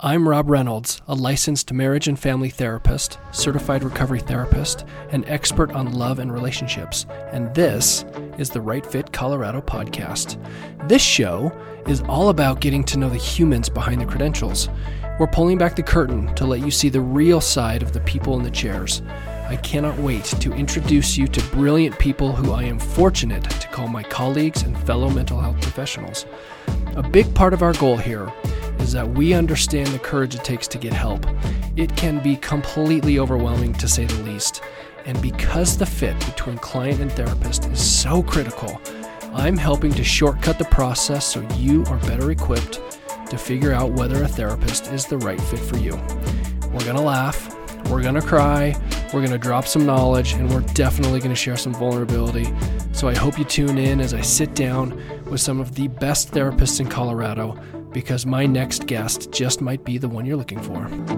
I'm Rob Reynolds, a licensed marriage and family therapist, certified recovery therapist, and expert on love and relationships, and this is the Right Fit Colorado podcast. This show is all about getting to know the humans behind the credentials. We're pulling back the curtain to let you see the real side of the people in the chairs. I cannot wait to introduce you to brilliant people who I am fortunate to call my colleagues and fellow mental health professionals. A big part of our goal here is that we understand the courage it takes to get help. It can be completely overwhelming to say the least. And because the fit between client and therapist is so critical, I'm helping to shortcut the process so you are better equipped to figure out whether a therapist is the right fit for you. We're going to laugh, we're going to cry, we're going to drop some knowledge, and we're definitely going to share some vulnerability. So I hope you tune in as I sit down with some of the best therapists in Colorado because my next guest just might be the one you're looking for.